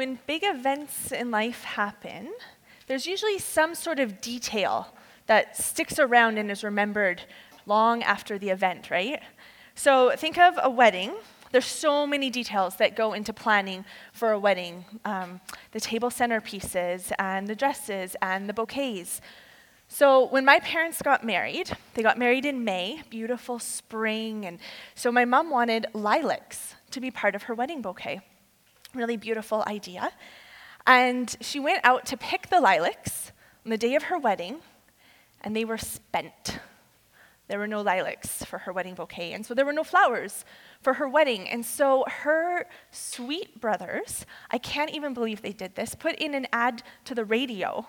when big events in life happen, there's usually some sort of detail that sticks around and is remembered long after the event, right? So think of a wedding. There's so many details that go into planning for a wedding um, the table centerpieces, and the dresses, and the bouquets. So when my parents got married, they got married in May, beautiful spring, and so my mom wanted lilacs to be part of her wedding bouquet. Really beautiful idea. And she went out to pick the lilacs on the day of her wedding, and they were spent. There were no lilacs for her wedding bouquet, and so there were no flowers for her wedding. And so her sweet brothers, I can't even believe they did this, put in an ad to the radio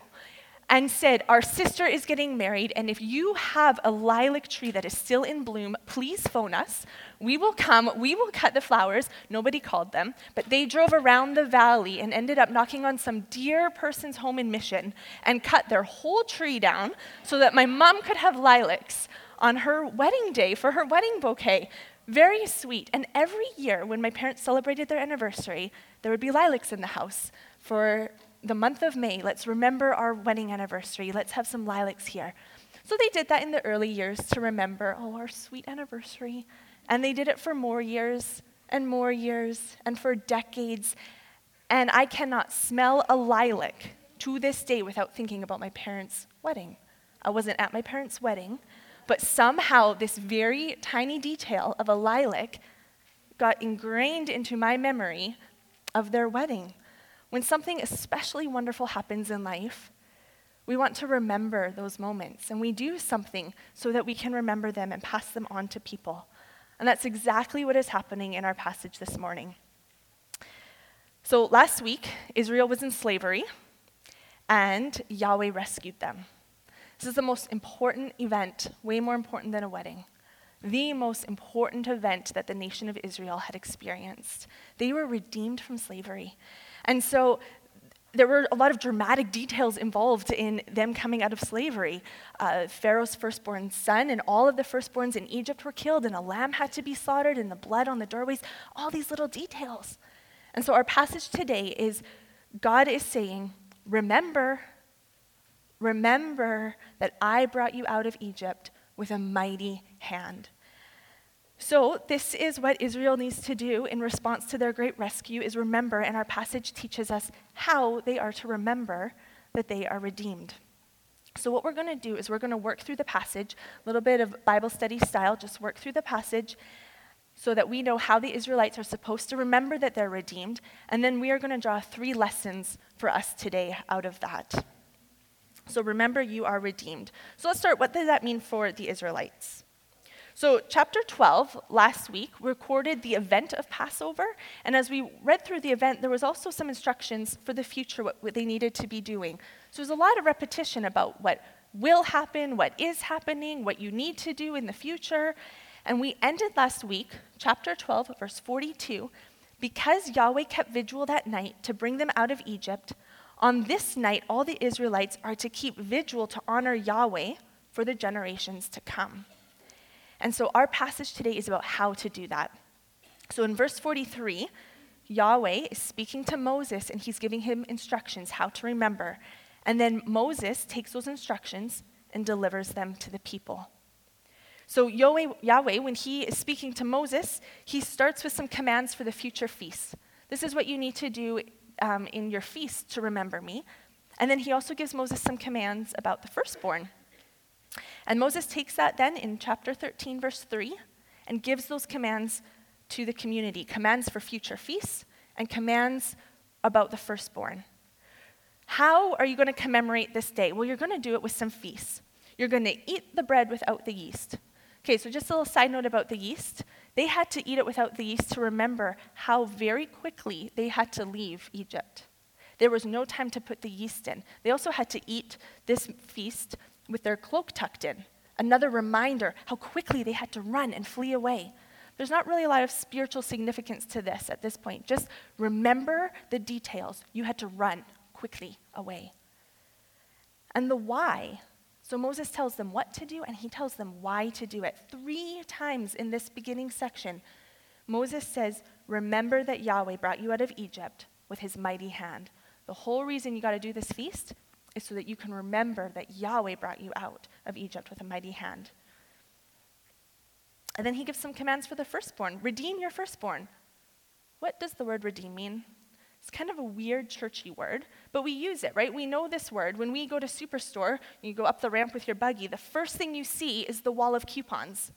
and said, Our sister is getting married, and if you have a lilac tree that is still in bloom, please phone us. We will come, we will cut the flowers. Nobody called them, but they drove around the valley and ended up knocking on some dear person's home in Mission and cut their whole tree down so that my mom could have lilacs on her wedding day for her wedding bouquet. Very sweet. And every year when my parents celebrated their anniversary, there would be lilacs in the house for the month of May, let's remember our wedding anniversary. Let's have some lilacs here. So they did that in the early years to remember, oh, our sweet anniversary. And they did it for more years and more years and for decades. And I cannot smell a lilac to this day without thinking about my parents' wedding. I wasn't at my parents' wedding, but somehow this very tiny detail of a lilac got ingrained into my memory of their wedding. When something especially wonderful happens in life, we want to remember those moments, and we do something so that we can remember them and pass them on to people. And that's exactly what is happening in our passage this morning. So, last week, Israel was in slavery, and Yahweh rescued them. This is the most important event, way more important than a wedding. The most important event that the nation of Israel had experienced. They were redeemed from slavery. And so there were a lot of dramatic details involved in them coming out of slavery. Uh, Pharaoh's firstborn son and all of the firstborns in Egypt were killed, and a lamb had to be slaughtered, and the blood on the doorways, all these little details. And so our passage today is God is saying, Remember, remember that I brought you out of Egypt with a mighty hand. So, this is what Israel needs to do in response to their great rescue is remember, and our passage teaches us how they are to remember that they are redeemed. So, what we're going to do is we're going to work through the passage, a little bit of Bible study style, just work through the passage so that we know how the Israelites are supposed to remember that they're redeemed, and then we are going to draw three lessons for us today out of that. So, remember you are redeemed. So, let's start. What does that mean for the Israelites? So, chapter 12 last week recorded the event of Passover, and as we read through the event, there was also some instructions for the future, what, what they needed to be doing. So, there's a lot of repetition about what will happen, what is happening, what you need to do in the future. And we ended last week, chapter 12, verse 42, because Yahweh kept vigil that night to bring them out of Egypt. On this night, all the Israelites are to keep vigil to honor Yahweh for the generations to come. And so our passage today is about how to do that. So in verse 43, Yahweh is speaking to Moses and he's giving him instructions how to remember. And then Moses takes those instructions and delivers them to the people. So Yahweh, when he is speaking to Moses, he starts with some commands for the future feasts. This is what you need to do um, in your feast to remember me. And then he also gives Moses some commands about the firstborn. And Moses takes that then in chapter 13, verse 3, and gives those commands to the community commands for future feasts and commands about the firstborn. How are you going to commemorate this day? Well, you're going to do it with some feasts. You're going to eat the bread without the yeast. Okay, so just a little side note about the yeast. They had to eat it without the yeast to remember how very quickly they had to leave Egypt. There was no time to put the yeast in. They also had to eat this feast with their cloak tucked in. Another reminder how quickly they had to run and flee away. There's not really a lot of spiritual significance to this at this point. Just remember the details. You had to run quickly away. And the why. So Moses tells them what to do, and he tells them why to do it. Three times in this beginning section, Moses says, Remember that Yahweh brought you out of Egypt with his mighty hand. The whole reason you got to do this feast is so that you can remember that Yahweh brought you out of Egypt with a mighty hand. And then he gives some commands for the firstborn redeem your firstborn. What does the word redeem mean? It's kind of a weird churchy word, but we use it, right? We know this word. When we go to Superstore, you go up the ramp with your buggy, the first thing you see is the wall of coupons.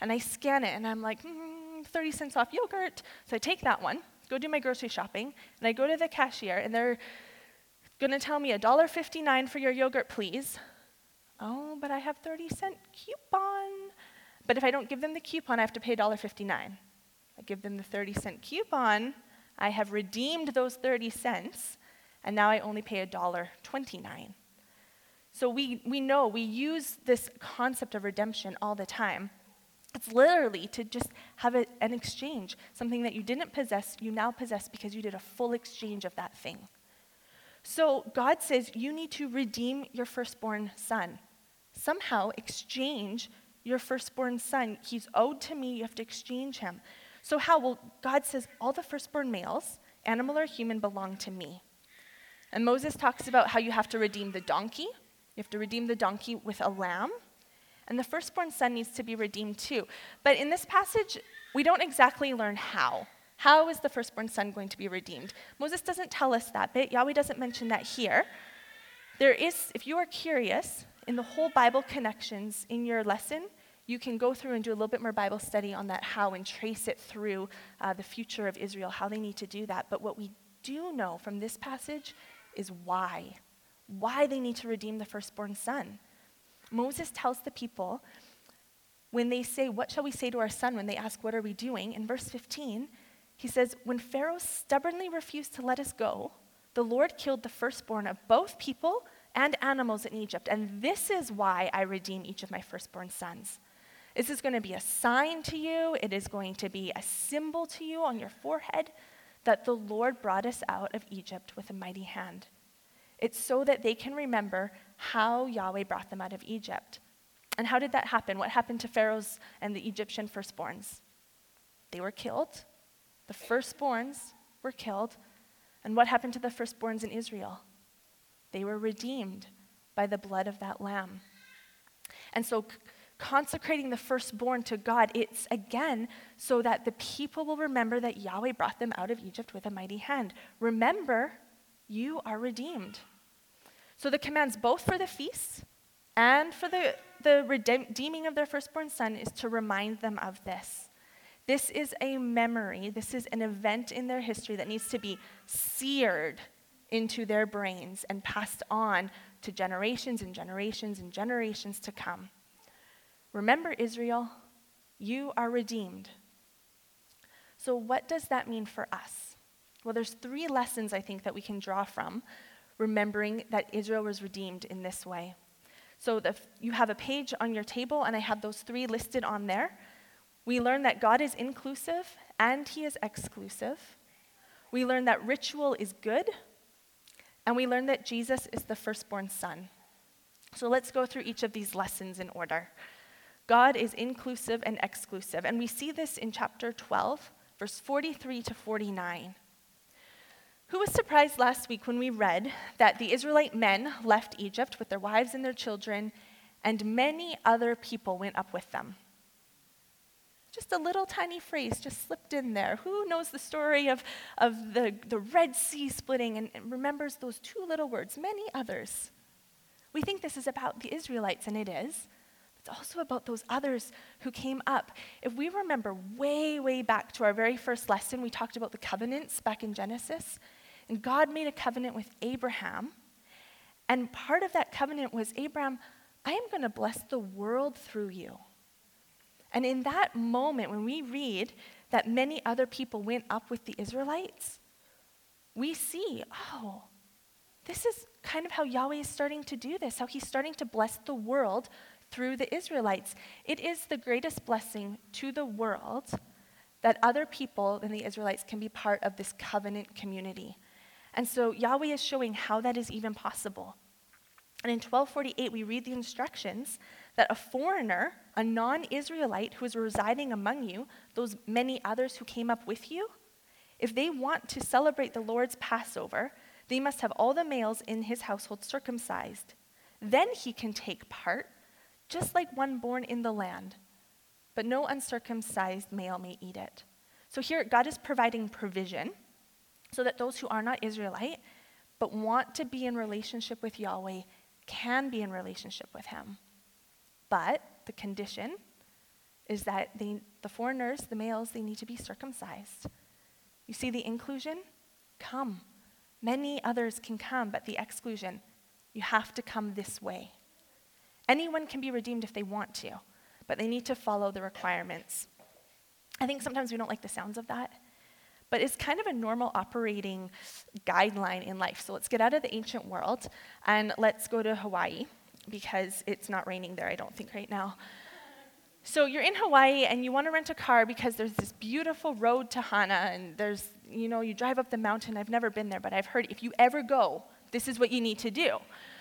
And I scan it and I'm like, mm, 30 cents off yogurt. So I take that one, go do my grocery shopping, and I go to the cashier and they're going to tell me $1.59 for your yogurt, please. Oh, but I have 30 cent coupon. But if I don't give them the coupon, I have to pay $1.59. I give them the 30 cent coupon, I have redeemed those 30 cents, and now I only pay $1.29. So we, we know, we use this concept of redemption all the time. It's literally to just have a, an exchange. Something that you didn't possess, you now possess because you did a full exchange of that thing. So God says you need to redeem your firstborn son. Somehow exchange your firstborn son. He's owed to me, you have to exchange him. So, how? Well, God says all the firstborn males, animal or human, belong to me. And Moses talks about how you have to redeem the donkey. You have to redeem the donkey with a lamb. And the firstborn son needs to be redeemed too. But in this passage, we don't exactly learn how. How is the firstborn son going to be redeemed? Moses doesn't tell us that bit. Yahweh doesn't mention that here. There is, if you are curious, in the whole Bible connections in your lesson, you can go through and do a little bit more Bible study on that how and trace it through uh, the future of Israel, how they need to do that. But what we do know from this passage is why. Why they need to redeem the firstborn son. Moses tells the people when they say, What shall we say to our son? when they ask, What are we doing? In verse 15, he says, When Pharaoh stubbornly refused to let us go, the Lord killed the firstborn of both people and animals in Egypt. And this is why I redeem each of my firstborn sons. This is going to be a sign to you, it is going to be a symbol to you on your forehead that the Lord brought us out of Egypt with a mighty hand. It's so that they can remember how Yahweh brought them out of Egypt. And how did that happen? What happened to Pharaoh's and the Egyptian firstborns? They were killed. The firstborns were killed. And what happened to the firstborns in Israel? They were redeemed by the blood of that lamb. And so consecrating the firstborn to God, it's again so that the people will remember that Yahweh brought them out of Egypt with a mighty hand. Remember, you are redeemed. So the commands both for the feasts and for the, the redeeming of their firstborn son is to remind them of this. This is a memory, this is an event in their history that needs to be seared into their brains and passed on to generations and generations and generations to come. Remember, Israel, you are redeemed. So, what does that mean for us? Well, there's three lessons I think that we can draw from remembering that Israel was redeemed in this way. So, the, you have a page on your table, and I have those three listed on there. We learn that God is inclusive and He is exclusive. We learn that ritual is good, and we learn that Jesus is the firstborn son. So, let's go through each of these lessons in order. God is inclusive and exclusive. And we see this in chapter 12, verse 43 to 49. Who was surprised last week when we read that the Israelite men left Egypt with their wives and their children, and many other people went up with them? Just a little tiny phrase just slipped in there. Who knows the story of, of the, the Red Sea splitting and, and remembers those two little words, many others? We think this is about the Israelites, and it is. It's also about those others who came up. If we remember way, way back to our very first lesson, we talked about the covenants back in Genesis. And God made a covenant with Abraham. And part of that covenant was Abraham, I am going to bless the world through you. And in that moment, when we read that many other people went up with the Israelites, we see, oh, this is kind of how Yahweh is starting to do this, how he's starting to bless the world through the Israelites. It is the greatest blessing to the world that other people than the Israelites can be part of this covenant community. And so Yahweh is showing how that is even possible. And in 1248, we read the instructions that a foreigner, a non Israelite who is residing among you, those many others who came up with you, If they want to celebrate the Lord's Passover, they must have all the males in his household circumcised. Then he can take part, just like one born in the land. But no uncircumcised male may eat it. So here, God is providing provision so that those who are not Israelite but want to be in relationship with Yahweh can be in relationship with him. But the condition is that they, the foreigners, the males, they need to be circumcised. You see the inclusion? Come. Many others can come, but the exclusion, you have to come this way. Anyone can be redeemed if they want to, but they need to follow the requirements. I think sometimes we don't like the sounds of that, but it's kind of a normal operating guideline in life. So let's get out of the ancient world and let's go to Hawaii because it's not raining there, I don't think, right now. So you're in Hawaii and you want to rent a car because there's this beautiful road to Hana and there's, you know, you drive up the mountain. I've never been there, but I've heard if you ever go, this is what you need to do.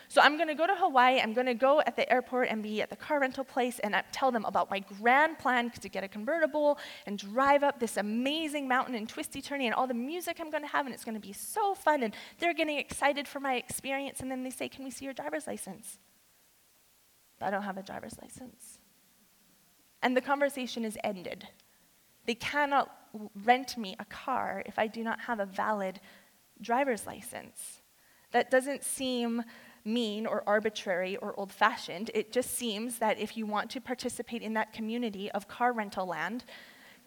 So I'm going to go to Hawaii. I'm going to go at the airport and be at the car rental place and tell them about my grand plan to get a convertible and drive up this amazing mountain and twisty turny and all the music I'm going to have and it's going to be so fun and they're getting excited for my experience and then they say, "Can we see your driver's license?" I don't have a driver's license and the conversation is ended. They cannot rent me a car if I do not have a valid driver's license. That doesn't seem mean or arbitrary or old fashioned. It just seems that if you want to participate in that community of car rental land,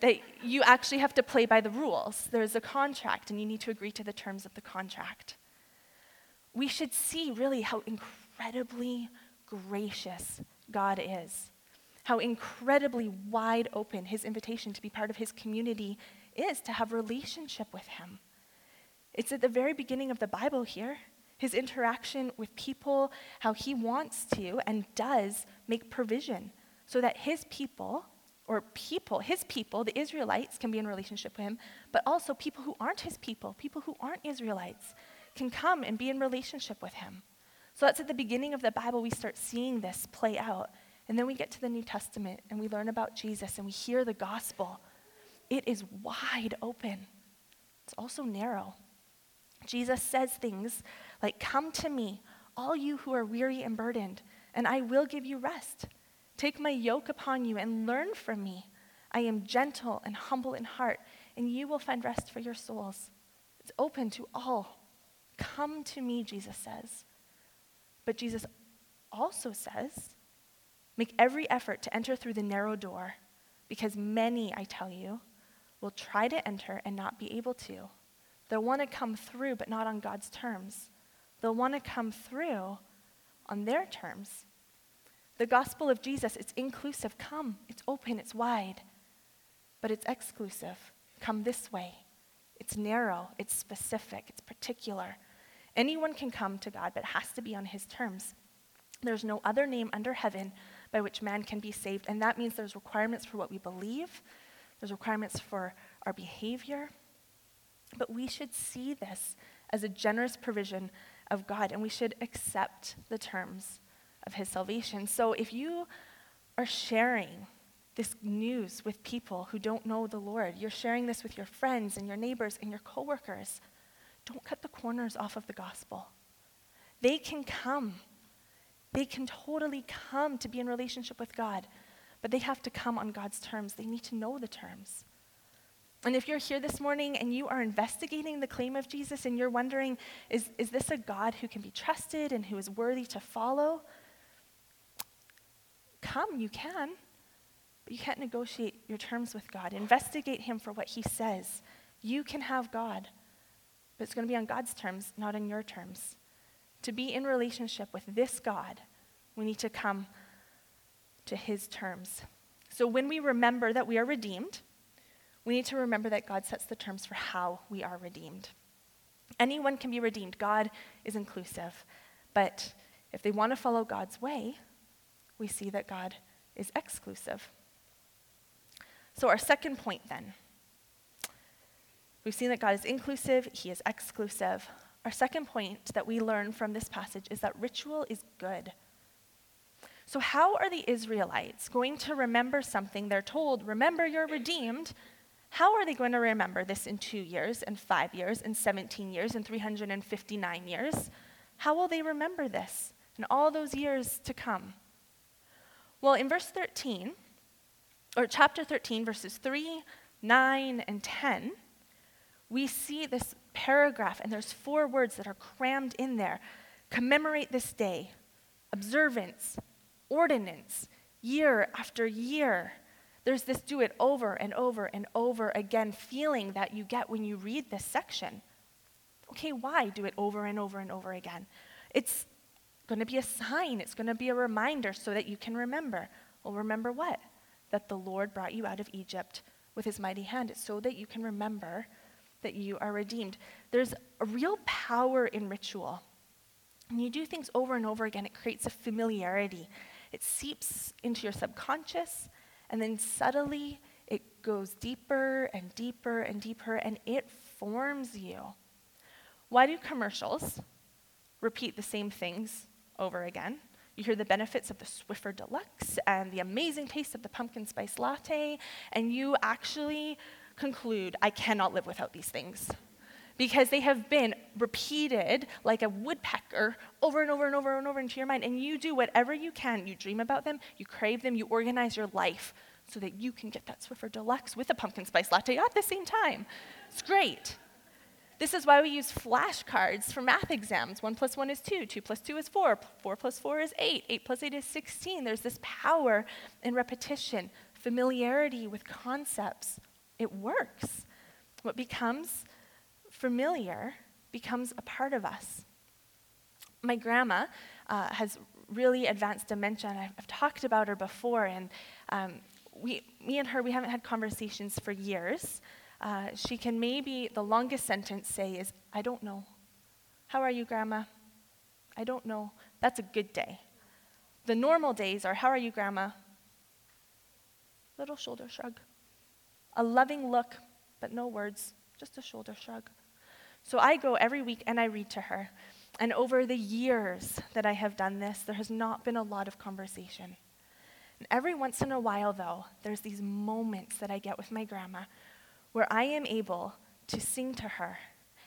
that you actually have to play by the rules. There's a contract, and you need to agree to the terms of the contract. We should see really how incredibly gracious God is how incredibly wide open his invitation to be part of his community is, to have relationship with him. It's at the very beginning of the Bible here. His interaction with people, how he wants to and does make provision so that his people, or people, his people, the Israelites, can be in relationship with him, but also people who aren't his people, people who aren't Israelites, can come and be in relationship with him. So that's at the beginning of the Bible, we start seeing this play out. And then we get to the New Testament and we learn about Jesus and we hear the gospel. It is wide open, it's also narrow. Jesus says things like, Come to me, all you who are weary and burdened, and I will give you rest. Take my yoke upon you and learn from me. I am gentle and humble in heart, and you will find rest for your souls. It's open to all. Come to me, Jesus says. But Jesus also says, Make every effort to enter through the narrow door, because many, I tell you, will try to enter and not be able to. They'll want to come through, but not on God's terms. They'll want to come through on their terms. The gospel of Jesus, it's inclusive. Come, it's open, it's wide, but it's exclusive. Come this way. It's narrow, it's specific, it's particular. Anyone can come to God, but it has to be on his terms. There's no other name under heaven by which man can be saved. And that means there's requirements for what we believe, there's requirements for our behavior. But we should see this as a generous provision of God, and we should accept the terms of his salvation. So if you are sharing this news with people who don't know the Lord, you're sharing this with your friends and your neighbors and your coworkers, don't cut the corners off of the gospel. They can come they can totally come to be in relationship with God, but they have to come on God's terms. They need to know the terms. And if you're here this morning and you are investigating the claim of Jesus and you're wondering, is, is this a God who can be trusted and who is worthy to follow? Come, you can, but you can't negotiate your terms with God. Investigate Him for what He says. You can have God, but it's going to be on God's terms, not on your terms. To be in relationship with this God, we need to come to his terms. So when we remember that we are redeemed, we need to remember that God sets the terms for how we are redeemed. Anyone can be redeemed. God is inclusive. But if they want to follow God's way, we see that God is exclusive. So, our second point then we've seen that God is inclusive, He is exclusive. Our second point that we learn from this passage is that ritual is good. So, how are the Israelites going to remember something they're told, remember you're redeemed? How are they going to remember this in two years, and five years, and 17 years, and 359 years? How will they remember this in all those years to come? Well, in verse 13, or chapter 13, verses 3, 9, and 10, we see this paragraph, and there's four words that are crammed in there commemorate this day, observance, ordinance, year after year. There's this do it over and over and over again feeling that you get when you read this section. Okay, why do it over and over and over again? It's going to be a sign, it's going to be a reminder so that you can remember. Well, remember what? That the Lord brought you out of Egypt with his mighty hand. It's so that you can remember that you are redeemed. There's a real power in ritual. When you do things over and over again, it creates a familiarity. It seeps into your subconscious, and then subtly it goes deeper and deeper and deeper, and it forms you. Why do commercials repeat the same things over again? You hear the benefits of the Swiffer Deluxe and the amazing taste of the pumpkin spice latte, and you actually conclude, I cannot live without these things. Because they have been repeated like a woodpecker over and over and over and over into your mind. And you do whatever you can. You dream about them, you crave them, you organize your life so that you can get that Swiffer Deluxe with a pumpkin spice latte at the same time. It's great. This is why we use flashcards for math exams. 1 plus 1 is 2, 2 plus 2 is 4, 4 plus 4 is 8, 8 plus 8 is 16. There's this power in repetition, familiarity with concepts. It works. What becomes familiar becomes a part of us. My grandma uh, has really advanced dementia, and I've, I've, talked about her before, and um, we, me and her, we haven't had conversations for years. Uh, she can maybe, the longest sentence say is, I don't know. How are you, Grandma? I don't know. That's a good day. The normal days are, How are you, Grandma? Little shoulder shrug. A loving look, but no words, just a shoulder shrug. So I go every week and I read to her. And over the years that I have done this, there has not been a lot of conversation. And every once in a while, though, there's these moments that I get with my grandma where I am able to sing to her.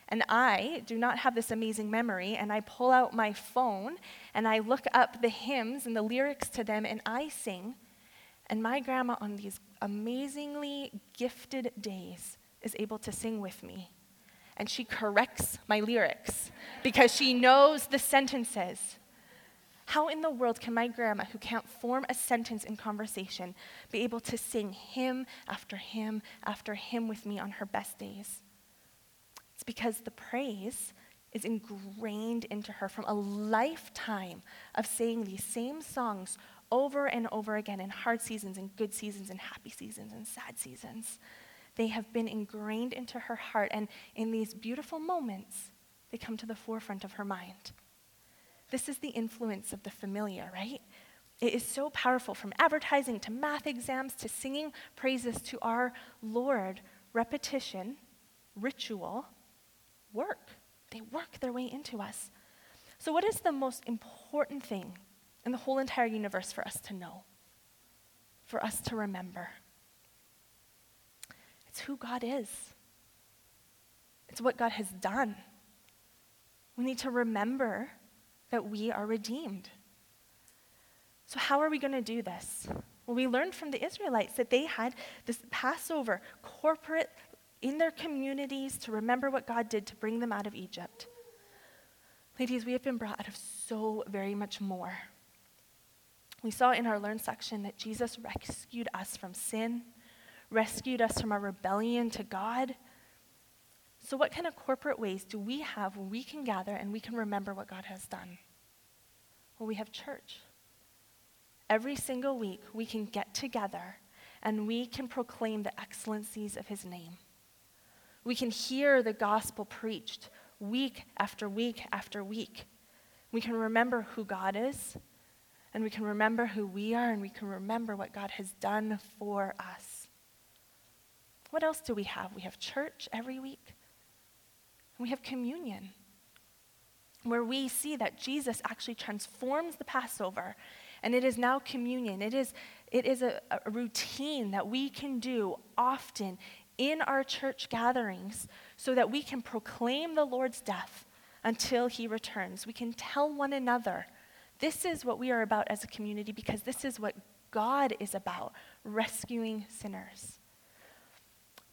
And I do not have this amazing memory, and I pull out my phone and I look up the hymns and the lyrics to them, and I sing. And my grandma, on these amazingly gifted days, is able to sing with me. And she corrects my lyrics because she knows the sentences. How in the world can my grandma, who can't form a sentence in conversation, be able to sing hymn after hymn after hymn with me on her best days? It's because the praise is ingrained into her from a lifetime of saying these same songs over and over again in hard seasons and good seasons and happy seasons and sad seasons. They have been ingrained into her heart, and in these beautiful moments, they come to the forefront of her mind. This is the influence of the familiar, right? It is so powerful from advertising to math exams to singing praises to our Lord. Repetition, ritual, work. They work their way into us. So, what is the most important thing in the whole entire universe for us to know? For us to remember? It's who God is, it's what God has done. We need to remember that we are redeemed. So, how are we going to do this? Well, we learned from the Israelites that they had this Passover corporate in their communities to remember what God did to bring them out of Egypt. Ladies, we have been brought out of so very much more. We saw in our Learn section that Jesus rescued us from sin, rescued us from our rebellion to God, so, what kind of corporate ways do we have when we can gather and we can remember what God has done? Well, we have church. Every single week, we can get together and we can proclaim the excellencies of his name. We can hear the gospel preached week after week after week. We can remember who God is, and we can remember who we are, and we can remember what God has done for us. What else do we have? We have church every week. We have communion, where we see that Jesus actually transforms the Passover, and it is now communion. It is, it is a, a routine that we can do often in our church gatherings so that we can proclaim the Lord's death until he returns. We can tell one another this is what we are about as a community because this is what God is about rescuing sinners.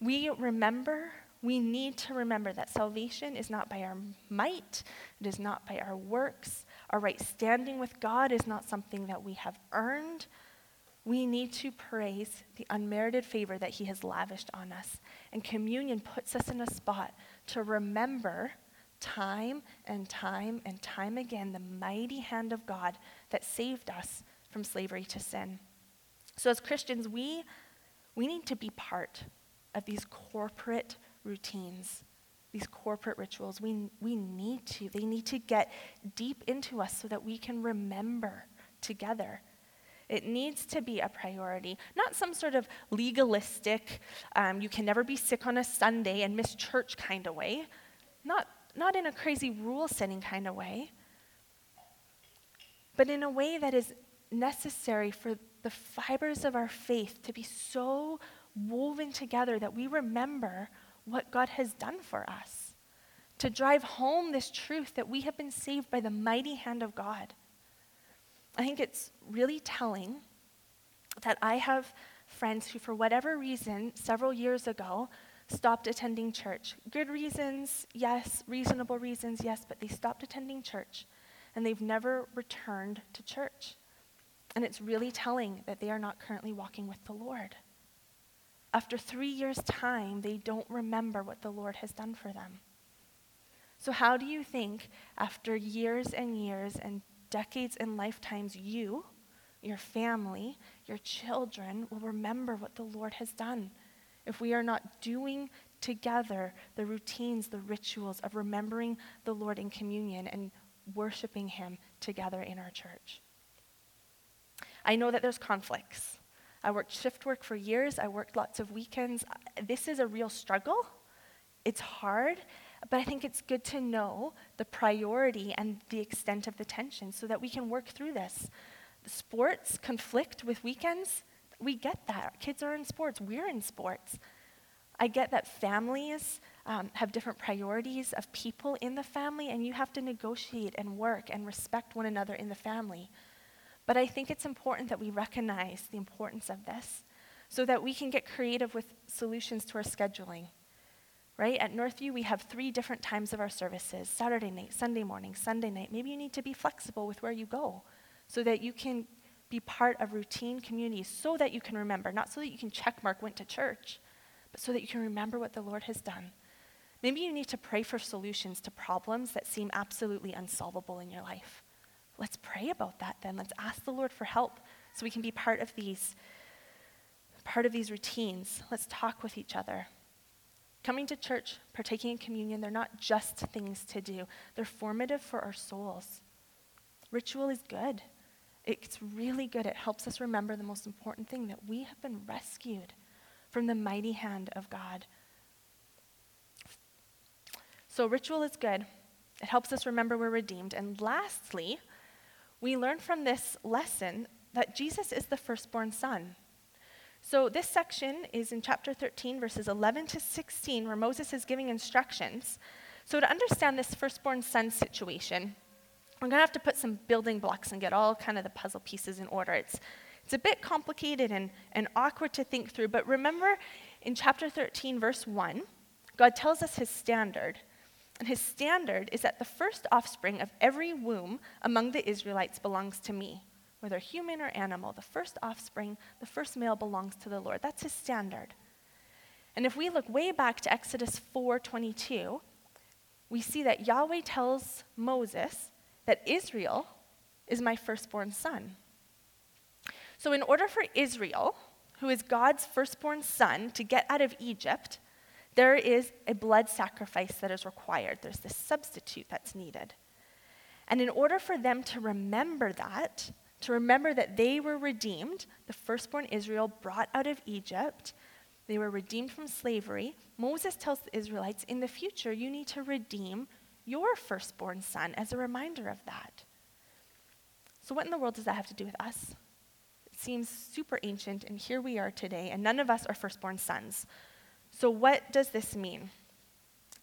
We remember, we need to remember that salvation is not by our might, it is not by our works. Our right standing with God is not something that we have earned. We need to praise the unmerited favor that He has lavished on us. And communion puts us in a spot to remember time and time and time again the mighty hand of God that saved us from slavery to sin. So, as Christians, we, we need to be part of these corporate routines, these corporate rituals. We, we need to. They need to get deep into us so that we can remember together. It needs to be a priority, not some sort of legalistic, um, you can never be sick on a Sunday and miss church kind of way. Not, not in a crazy rule setting kind of way, but in a way that is necessary for the fibers of our faith to be so woven together that we remember what God has done for us, to drive home this truth that we have been saved by the mighty hand of God. I think it's really telling that I have friends who, for whatever reason, several years ago, stopped attending church. Good reasons, yes. Reasonable reasons, yes, but they stopped attending church and they've never returned to church. And it's really telling that they are not currently walking with the Lord. After three years' time, they don't remember what the Lord has done for them. So, how do you think, after years and years and decades and lifetimes, you, your family, your children will remember what the Lord has done? If we are not doing together the routines, the rituals of remembering the Lord in communion and worshiping Him together in our church. I know that there's conflicts. I worked shift work for years, I worked lots of weekends. This is a real struggle. It's hard, but I think it's good to know the priority and the extent of the tension so that we can work through this. Sports conflict with weekends we get that. Our kids are in sports, we're in sports. I get that families um, have different priorities of people in the family, and you have to negotiate and work and respect one another in the family. But I think it's important that we recognize the importance of this so that we can get creative with solutions to our scheduling. Right? At Northview, we have three different times of our services Saturday night, Sunday morning, Sunday night. Maybe you need to be flexible with where you go so that you can be part of routine community so that you can remember, not so that you can check mark went to church, but so that you can remember what the Lord has done. Maybe you need to pray for solutions to problems that seem absolutely unsolvable in your life. Let's pray about that then. Let's ask the Lord for help so we can be part of these part of these routines. Let's talk with each other. Coming to church, partaking in communion, they're not just things to do. They're formative for our souls. Ritual is good. It's really good. It helps us remember the most important thing that we have been rescued from the mighty hand of God. So, ritual is good. It helps us remember we're redeemed. And lastly, we learn from this lesson that Jesus is the firstborn son. So, this section is in chapter 13, verses 11 to 16, where Moses is giving instructions. So, to understand this firstborn son situation, we're going to have to put some building blocks and get all kind of the puzzle pieces in order. It's, it's a bit complicated and, and awkward to think through, but remember in chapter 13, verse 1, God tells us his standard. And his standard is that the first offspring of every womb among the Israelites belongs to me, whether human or animal. The first offspring, the first male belongs to the Lord. That's his standard. And if we look way back to Exodus 4:22, we see that Yahweh tells Moses that Israel is my firstborn son. So, in order for Israel, who is God's firstborn son, to get out of Egypt, there is a blood sacrifice that is required. There's this substitute that's needed. And in order for them to remember that, to remember that they were redeemed, the firstborn Israel brought out of Egypt, they were redeemed from slavery, Moses tells the Israelites, in the future, you need to redeem your firstborn son as a reminder of that. So, what in the world does that have to do with us? It seems super ancient, and here we are today, and none of us are firstborn sons. So, what does this mean?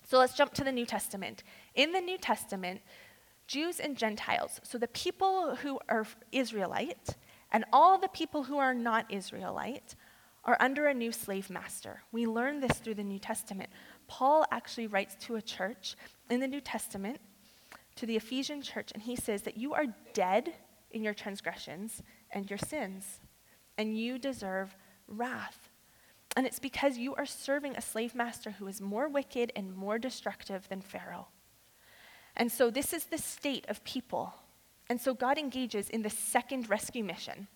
So, let's jump to the New Testament. In the New Testament, Jews and Gentiles, so the people who are Israelite and all the people who are not Israelite, are under a new slave master. We learn this through the New Testament. Paul actually writes to a church in the New Testament, to the Ephesian church, and he says that you are dead in your transgressions and your sins, and you deserve wrath. And it's because you are serving a slave master who is more wicked and more destructive than Pharaoh. And so this is the state of people. And so God engages in the second rescue mission.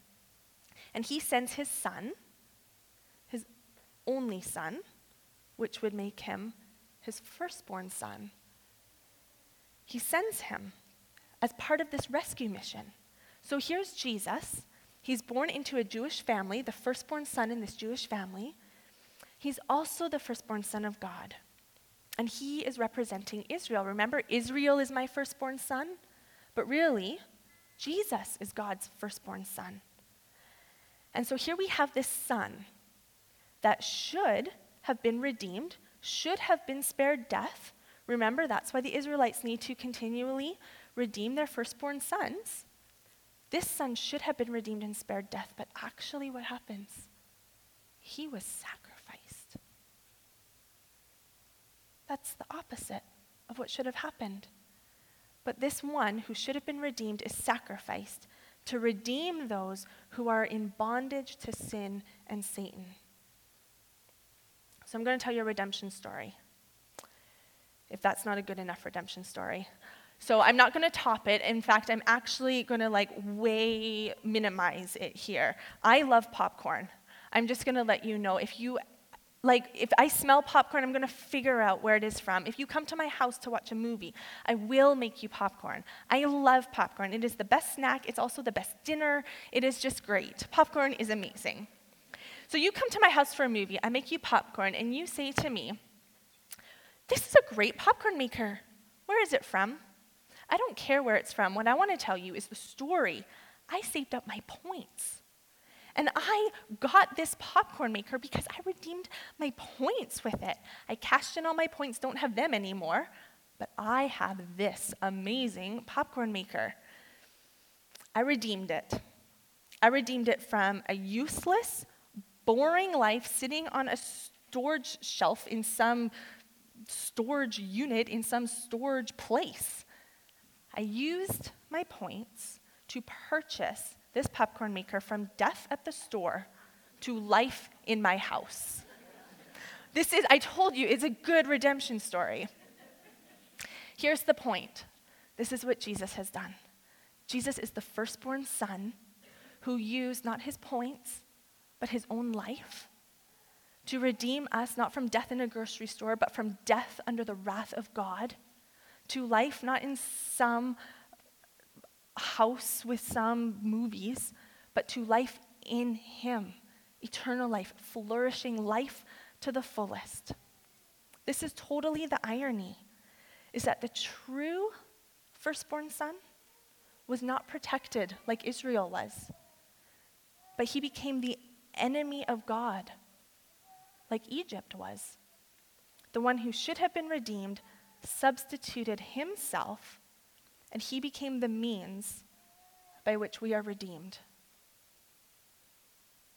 And he sends his son, his only son, which would make him his firstborn son. He sends him as part of this rescue mission. So here's Jesus. He's born into a Jewish family, the firstborn son in this Jewish family. He's also the firstborn son of God. And he is representing Israel. Remember, Israel is my firstborn son, but really, Jesus is God's firstborn son. And so here we have this son that should have been redeemed, should have been spared death. Remember, that's why the Israelites need to continually redeem their firstborn sons. This son should have been redeemed and spared death, but actually, what happens? He was sacrificed. That's the opposite of what should have happened. But this one who should have been redeemed is sacrificed to redeem those who are in bondage to sin and Satan. So I'm going to tell you a redemption story. If that's not a good enough redemption story. So I'm not going to top it. In fact, I'm actually going to like way minimize it here. I love popcorn. I'm just going to let you know if you like if I smell popcorn, I'm going to figure out where it is from. If you come to my house to watch a movie, I will make you popcorn. I love popcorn. It is the best snack. It's also the best dinner. It is just great. Popcorn is amazing. So you come to my house for a movie, I make you popcorn, and you say to me, This is a great popcorn maker. Where is it from? I don't care where it's from. What I want to tell you is the story. I saved up my points. And I got this popcorn maker because I redeemed my points with it. I cashed in all my points, don't have them anymore, but I have this amazing popcorn maker. I redeemed it. I redeemed it from a useless, boring life sitting on a storage shelf in some storage unit in some storage place. I used my points to purchase this popcorn maker from death at the store to life in my house. This is, I told you, it's a good redemption story. Here's the point this is what Jesus has done. Jesus is the firstborn son who used not his points, but his own life to redeem us not from death in a grocery store, but from death under the wrath of God, to life not in some house with some movies, but to life in him, eternal life, flourishing life to the fullest. This is totally the irony is that the true firstborn son was not protected like Israel was, but he became the enemy of God, like Egypt was. The one who should have been redeemed substituted himself, and he became the means by which we are redeemed.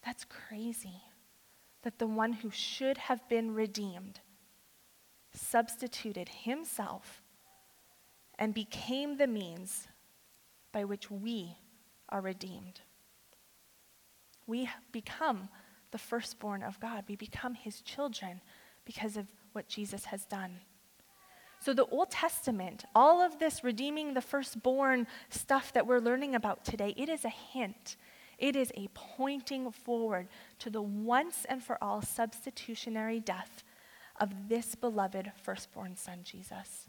That's crazy that the one who should have been redeemed substituted himself and became the means by which we are redeemed we become the firstborn of God. We become his children because of what Jesus has done. So, the Old Testament, all of this redeeming the firstborn stuff that we're learning about today, it is a hint. It is a pointing forward to the once and for all substitutionary death of this beloved firstborn son, Jesus.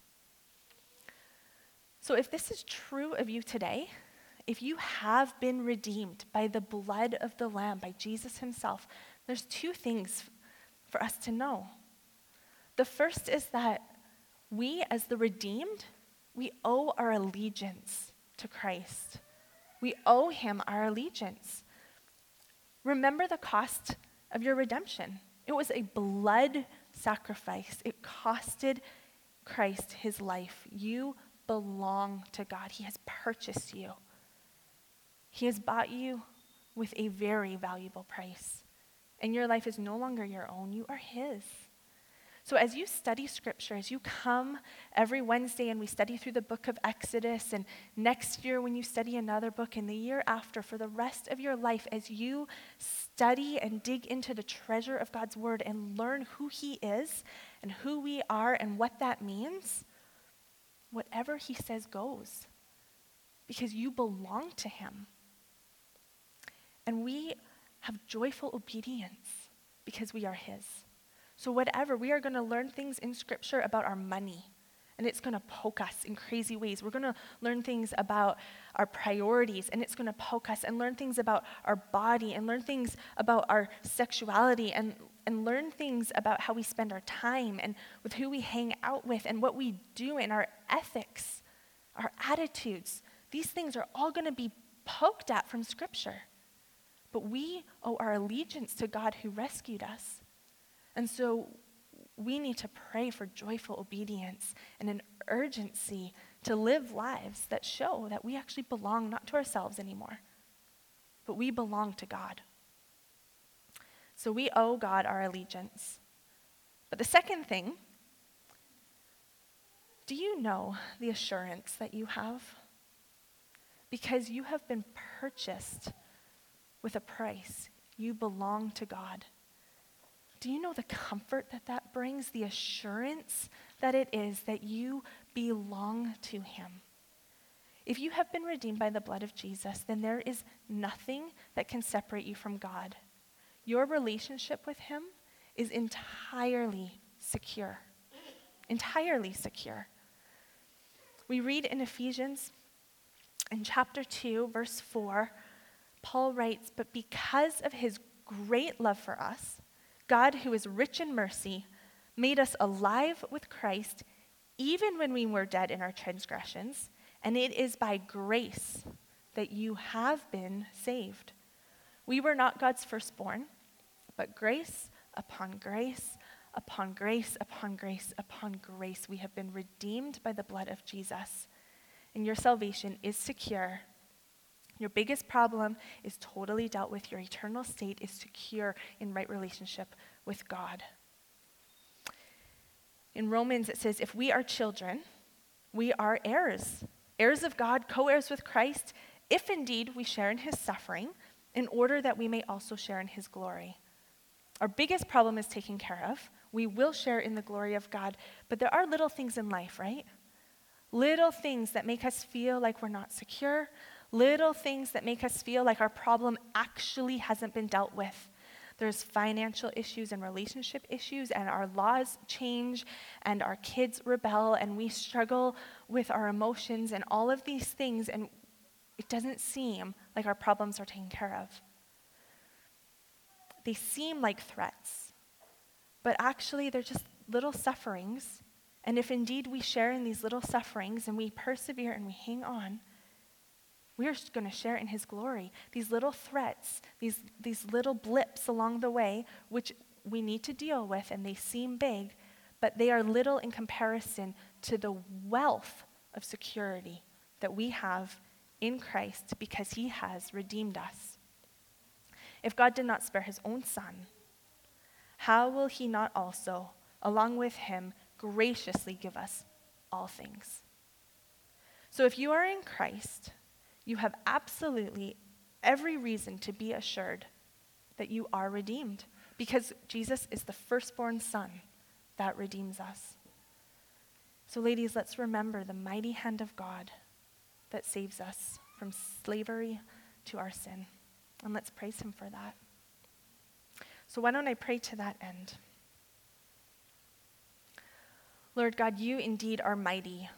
So, if this is true of you today, if you have been redeemed by the blood of the Lamb, by Jesus himself, there's two things for us to know. The first is that we, as the redeemed, we owe our allegiance to Christ. We owe him our allegiance. Remember the cost of your redemption. It was a blood sacrifice. It costed Christ his life. You belong to God, He has purchased you. He has bought you with a very valuable price. And your life is no longer your own, you are His. So, as you study scripture, as you come every Wednesday and we study through the book of Exodus, and next year when you study another book, and the year after, for the rest of your life, as you study and dig into the treasure of God's word and learn who He is and who we are and what that means, whatever He says goes because you belong to Him. And we have joyful obedience because we are His. So, whatever, we are going to learn things in Scripture about our money, and it's going to poke us in crazy ways. We're going to learn things about our priorities, and it's going to poke us, and learn things about our body, and learn things about our sexuality, and, and learn things about how we spend our time, and with who we hang out with, and what we do, and our ethics, our attitudes. These things are all going to be poked at from Scripture. But we owe our allegiance to God who rescued us. And so we need to pray for joyful obedience and an urgency to live lives that show that we actually belong not to ourselves anymore, but we belong to God. So we owe God our allegiance. But the second thing, do you know the assurance that you have? Because you have been purchased with a price. You belong to God. Do you know the comfort that that brings? The assurance that it is that you belong to Him. If you have been redeemed by the blood of Jesus, then there is nothing that can separate you from God. Your relationship with Him is entirely secure. Entirely secure. We read in Ephesians in chapter 2, verse 4, Paul writes, But because of His great love for us, God, who is rich in mercy, made us alive with Christ even when we were dead in our transgressions, and it is by grace that you have been saved. We were not God's firstborn, but grace upon grace upon grace upon grace upon grace. We have been redeemed by the blood of Jesus, and your salvation is secure your biggest problem is totally dealt with. Your eternal state is secure in right relationship with God. In Romans, it says, if we are children, we are heirs, heirs of God, co heirs with Christ, if indeed we share in his suffering, in order that we may also share in his glory. Our biggest problem is taken care of. We will share in the glory of God, but there are little things in life, right? Little things that make us feel like we're not secure, little things that make us feel like our problem actually hasn't been dealt with. There's financial issues and relationship issues, and our laws change, and our kids rebel, and we struggle with our emotions and all of these things, and it doesn't seem like our problems are taken care of. They seem like threats, but actually, they're just little sufferings. And if indeed we share in these little sufferings and we persevere and we hang on, we're going to share in his glory. These little threats, these, these little blips along the way, which we need to deal with, and they seem big, but they are little in comparison to the wealth of security that we have in Christ because he has redeemed us. If God did not spare his own son, how will he not also, along with him, graciously give us all things? So if you are in Christ, you have absolutely every reason to be assured that you are redeemed because Jesus is the firstborn son that redeems us. So, ladies, let's remember the mighty hand of God that saves us from slavery to our sin. And let's praise him for that. So, why don't I pray to that end? Lord God, you indeed are mighty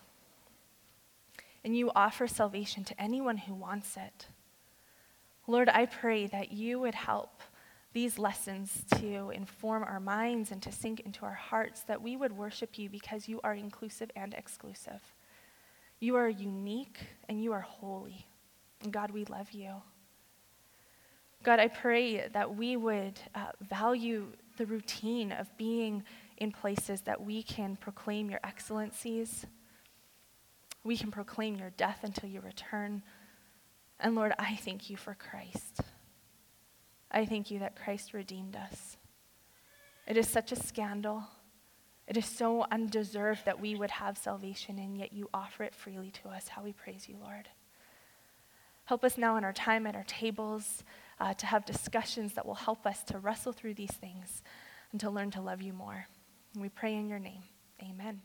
and you offer salvation to anyone who wants it. Lord, I pray that you would help these lessons to inform our minds and to sink into our hearts, that we would worship you because you are inclusive and exclusive. You are unique and you are holy. And God, we love you. God, I pray that we would uh, value the routine of being in places that we can proclaim your excellencies. We can proclaim your death until you return. And Lord, I thank you for Christ. I thank you that Christ redeemed us. It is such a scandal. It is so undeserved that we would have salvation, and yet you offer it freely to us. How we praise you, Lord. Help us now in our time at our tables uh, to have discussions that will help us to wrestle through these things and to learn to love you more. And we pray in your name. Amen.